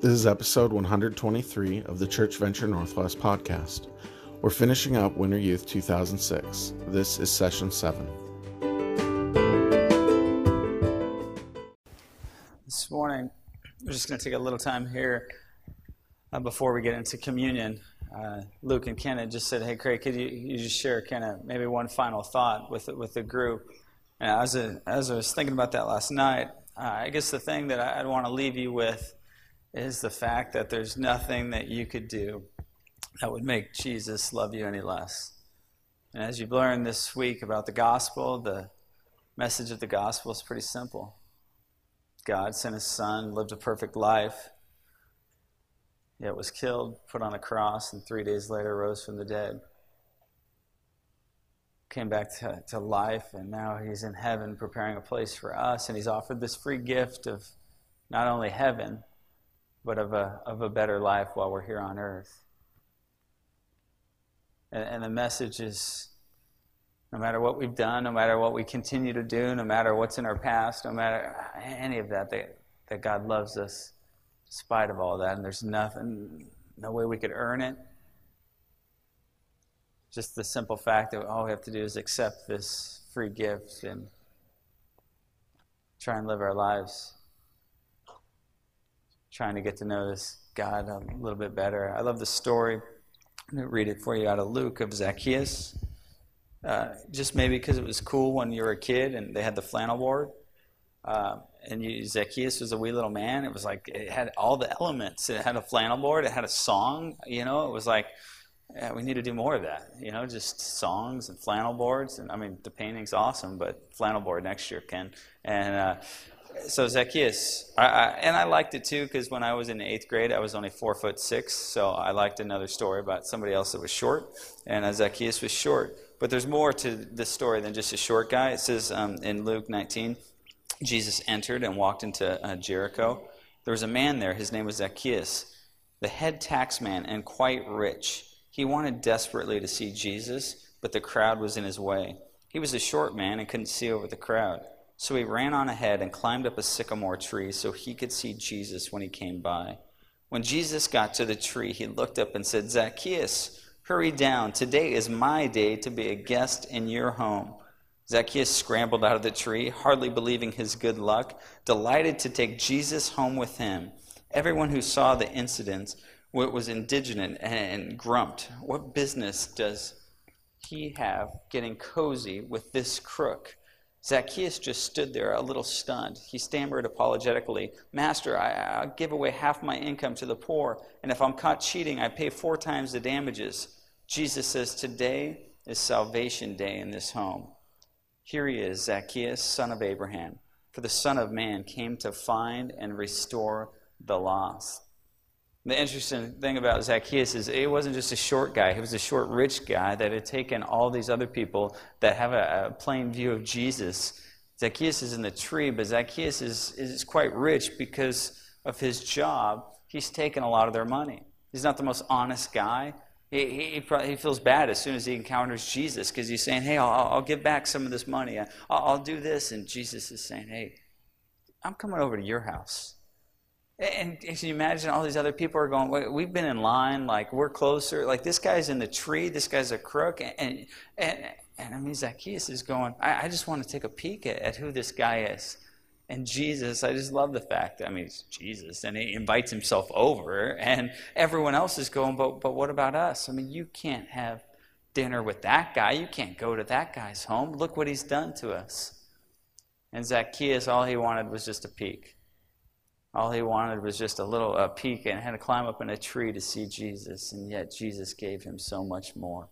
This is episode 123 of the Church Venture Northwest podcast. We're finishing up Winter Youth 2006. This is session 7. This morning, we're just going to take a little time here uh, before we get into communion. Uh, Luke and Kenneth just said, "Hey, Craig, could you, you just share kind of maybe one final thought with with the group?" And as a, as I was thinking about that last night, uh, I guess the thing that I'd want to leave you with is the fact that there's nothing that you could do that would make Jesus love you any less. And as you've learned this week about the gospel, the message of the gospel is pretty simple. God sent his son, lived a perfect life, yet was killed, put on a cross, and three days later rose from the dead. Came back to, to life, and now he's in heaven preparing a place for us, and he's offered this free gift of not only heaven, but of a, of a better life while we're here on earth. And, and the message is no matter what we've done, no matter what we continue to do, no matter what's in our past, no matter any of that, that, that God loves us in spite of all that. And there's nothing, no way we could earn it. Just the simple fact that all we have to do is accept this free gift and try and live our lives trying to get to know this God a little bit better. I love the story. I'm going to read it for you out of Luke of Zacchaeus. Uh, just maybe because it was cool when you were a kid and they had the flannel board. Uh, and you, Zacchaeus was a wee little man. It was like it had all the elements. It had a flannel board. It had a song. You know, it was like yeah, we need to do more of that. You know, just songs and flannel boards. And I mean, the painting's awesome, but flannel board next year, Ken. And uh, so Zacchaeus, I, I, and I liked it too because when I was in eighth grade, I was only four foot six, so I liked another story about somebody else that was short, and uh, Zacchaeus was short. But there's more to this story than just a short guy. It says um, in Luke 19, Jesus entered and walked into uh, Jericho. There was a man there. His name was Zacchaeus, the head taxman and quite rich. He wanted desperately to see Jesus, but the crowd was in his way. He was a short man and couldn't see over the crowd. So he ran on ahead and climbed up a sycamore tree so he could see Jesus when he came by. When Jesus got to the tree, he looked up and said, Zacchaeus, hurry down. Today is my day to be a guest in your home. Zacchaeus scrambled out of the tree, hardly believing his good luck, delighted to take Jesus home with him. Everyone who saw the incident was indignant and grumped. What business does he have getting cozy with this crook? Zacchaeus just stood there a little stunned. He stammered apologetically, Master, I, will give away half my income to the poor, and if I'm caught cheating, I pay four times the damages. Jesus says, Today is salvation day in this home. Here he is, Zacchaeus, son of Abraham. For the Son of Man came to find and restore the lost. The interesting thing about Zacchaeus is he wasn't just a short guy, he was a short, rich guy that had taken all these other people that have a, a plain view of Jesus. Zacchaeus is in the tree, but Zacchaeus is, is quite rich because of his job. He's taken a lot of their money. He's not the most honest guy. He, he, he feels bad as soon as he encounters Jesus because he's saying, Hey, I'll, I'll, give back some of this money. I'll, I'll do this. And Jesus is saying, Hey, I'm coming over to your house. And can you imagine all these other people are going, we've been in line, like we're closer. Like this guy's in the tree, this guy's a crook. And, and, and, and I mean, Zacchaeus is going, I, I, just want to take a peek at, at who this guy is. And Jesus, I just love the fact, I mean, it's Jesus, and he invites himself over, and everyone else is going, but, but what about us? I mean, you can't have dinner with that guy. You can't go to that guy's home. Look what he's done to us. And Zacchaeus, all he wanted was just a peek. All he wanted was just a little a peek and had to climb up in a tree to see Jesus, and yet Jesus gave him so much more.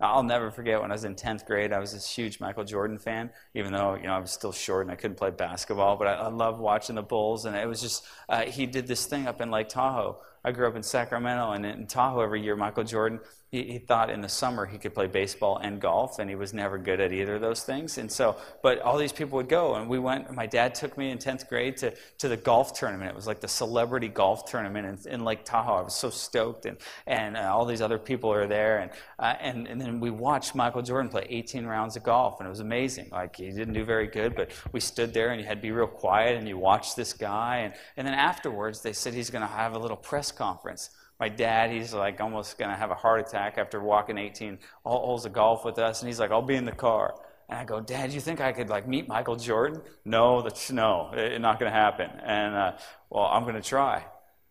I'll never forget when I was in 10th grade, I was this huge Michael Jordan fan, even though, you know, I was still short and I couldn't play basketball, but I, I loved watching the Bulls, and it was just, uh, he did this thing up in Lake Tahoe I grew up in Sacramento and in Tahoe every year. Michael Jordan he, he, thought in the summer he could play baseball and golf, and he was never good at either of those things. And so, but all these people would go, and we went. My dad took me in tenth grade to, to the golf tournament. It was like the celebrity golf tournament in, in Lake Tahoe. I was so stoked, and and uh, all these other people are there, and uh, and and then we watched Michael Jordan play 18 rounds of golf, and it was amazing. Like he didn't do very good, but we stood there, and you had to be real quiet, and you watched this guy, and and then afterwards they said he's going to have a little press conference my dad, he's like almost going to have a heart attack after walking 18 all holes of golf with us. And he's like, I'll be in the car. And I go, Dad, you think I could like meet Michael Jordan? No, that's no, it's not going to happen. And uh, well, I'm going to try.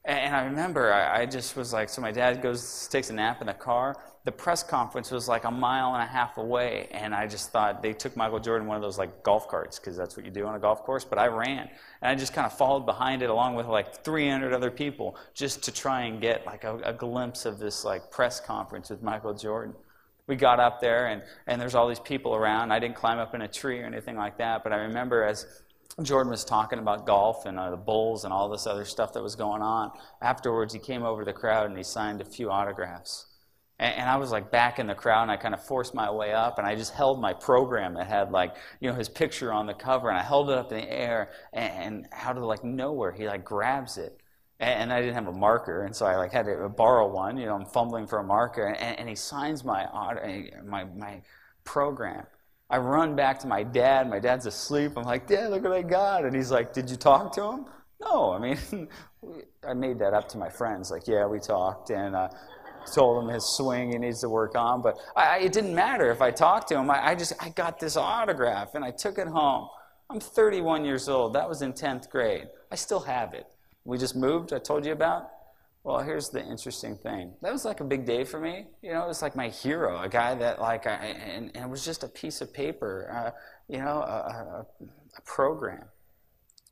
And I remember I, just was like, so my dad goes, takes a nap in the car. The press conference was like a mile and a half away. And I just thought they took Michael Jordan one of those like golf carts, because that's what you do on a golf course. But I ran. And I just kind of followed behind it along with like 300 other people just to try and get like a, a glimpse of this like press conference with Michael Jordan we got up there and, and there's all these people around. I didn't climb up in a tree or anything like that, but I remember as Jordan was talking about golf and uh, the Bulls and all this other stuff that was going on. Afterwards, he came over to the crowd and he signed a few autographs. And, and, I was like back in the crowd and I kind of forced my way up and I just held my program that had like, you know, his picture on the cover and I held it up in the air and, and out of like nowhere, he like grabs it. And, and I didn't have a marker, and so I like had to borrow one. You know, I'm fumbling for a marker, and, and he signs my my my program. I run back to my dad. My dad's asleep. I'm like, Dad, look what I got. And he's like, Did you talk to him? No. I mean, I made that up to my friends. Like, yeah, we talked and uh, told him his swing he needs to work on. But I, it didn't matter if I talked to him. I, I just, I got this autograph and I took it home. I'm 31 years old. That was in 10th grade. I still have it. We just moved, I told you about. Well, here's the interesting thing. That was like a big day for me. You know, it was like my hero, a guy that like, I, and, and it was just a piece of paper, uh, you know, a, a, a program.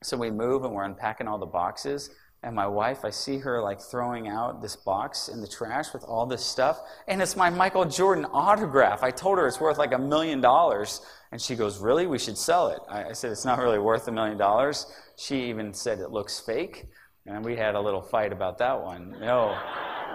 So we move and we're unpacking all the boxes. And my wife, I see her like throwing out this box in the trash with all this stuff. And it's my Michael Jordan autograph. I told her it's worth like a million dollars. And she goes, Really? We should sell it. I said, It's not really worth a million dollars. She even said it looks fake. And we had a little fight about that one. No,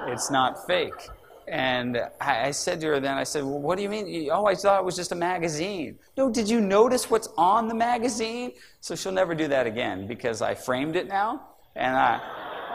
it's not fake. And I, said to her then, I said, well, What do you mean? Oh, I thought it was just a magazine. No, did you notice what's on the magazine? So she'll never do that again because I framed it now. And I,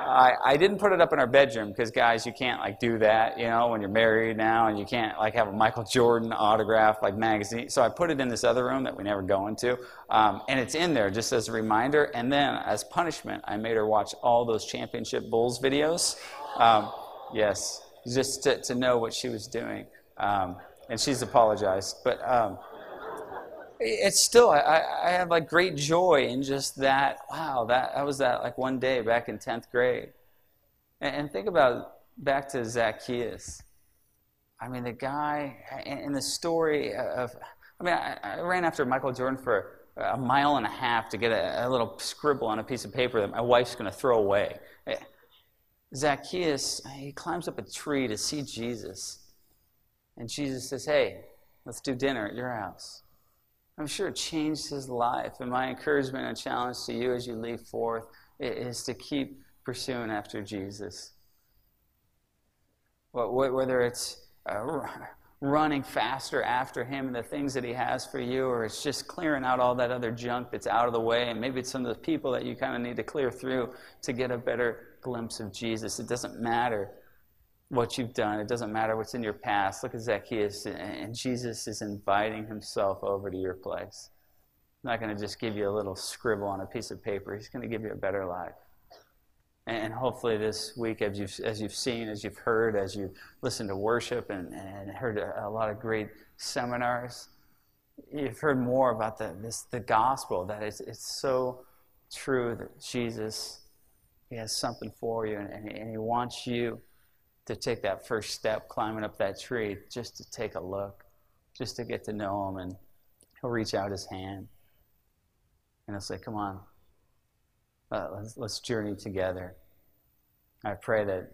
I, I didn't put it up in our bedroom because guys, you can't like do that, you know, when you're married now, and you can't like have a Michael Jordan autograph like magazine. So I put it in this other room that we never go into, um, and it's in there just as a reminder. And then as punishment, I made her watch all those championship Bulls videos. Um, yes, just to, to know what she was doing, um, and she's apologized, but. It's still I, I have like great joy in just that wow that, that was that like one day back in 10th grade. And, and think about back to zacchaeus. I mean the guy in the story of i mean I, I, ran after michael jordan for a mile and a half to get a, a little scribble on a piece of paper that my wife's going to throw away. Eh, zacchaeus he climbs up a tree to see jesus. And jesus says hey let's do dinner at your house I'm sure it changed his life. And my encouragement and challenge to you as you leave forth is to keep pursuing after Jesus. Whether it's uh, running faster after him and the things that he has for you, or it's just clearing out all that other junk that's out of the way, and maybe it's some of the people that you kind of need to clear through to get a better glimpse of Jesus. It doesn't matter what you've done. It doesn't matter what's in your past. Look at Zacchaeus, and Jesus is inviting himself over to your place. He's not going to just give you a little scribble on a piece of paper, he's going to give you a better life. And hopefully, this week, as you've, as you've seen, as you've heard, as you've listened to worship and, and heard a, a lot of great seminars, you've heard more about the, this, the gospel that it's, it's so true that Jesus, He has something for you and, and, and He wants you to take that first step, climbing up that tree, just to take a look, just to get to know him. And he'll reach out his hand and he'll say, Come on, uh, let's, let's journey together. I pray that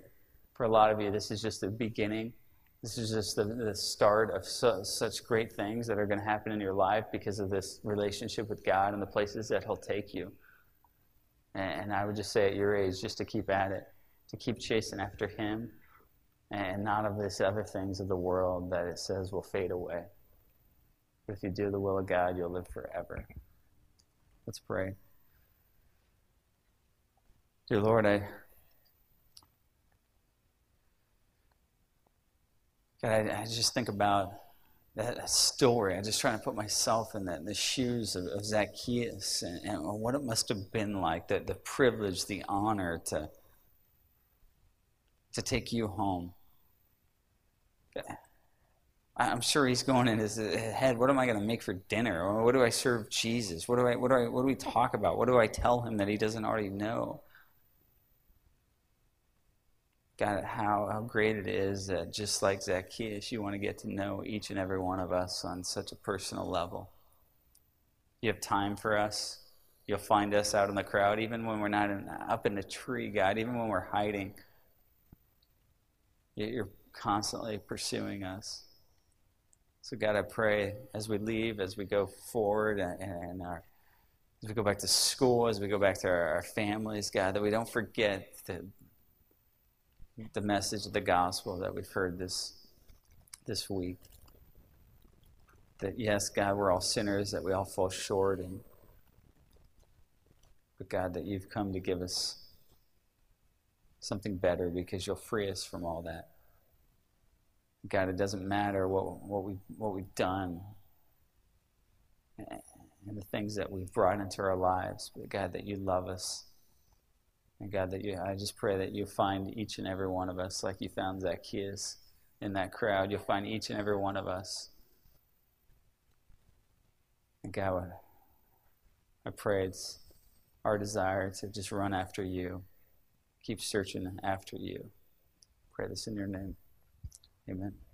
for a lot of you, this is just the beginning. This is just the, the start of su- such great things that are going to happen in your life because of this relationship with God and the places that He'll take you. And, and I would just say at your age, just to keep at it to keep chasing after Him and not of these other things of the world that it says will fade away. But if you do the will of God, you'll live forever. Let's pray. Dear Lord, I God, I, I just think about that story. I'm just trying to put myself in the shoes of, of Zacchaeus and, and, what it must have been like, the, the privilege, the honor to, to take you home. I'm sure he's going in his head, what am I going to make for dinner? What do I serve Jesus? What do, I, what, do I, what do we talk about? What do I tell him that he doesn't already know? God, how, how great it is that just like Zacchaeus, you want to get to know each and every one of us on such a personal level. You have time for us. You'll find us out in the crowd, even when we're not in, up in a tree, God, even when we're hiding. You're constantly pursuing us. So, God, I pray as we leave, as we go forward, and, and our, as we go back to school, as we go back to our, our families, God, that we don't forget the, the message of the gospel that we've heard this, this week. That, yes, God, we're all sinners, that we all fall short, and but God, that you've come to give us something better because you'll free us from all that. God, it doesn't matter what, what, we, what we've done and the things that we've brought into our lives, but God, that you love us. And God, that you, I just pray that you find each and every one of us like you found Zacchaeus in that crowd. You'll find each and every one of us. And God, I pray it's our desire to just run after you, keep searching after you. Pray this in your name. Amen.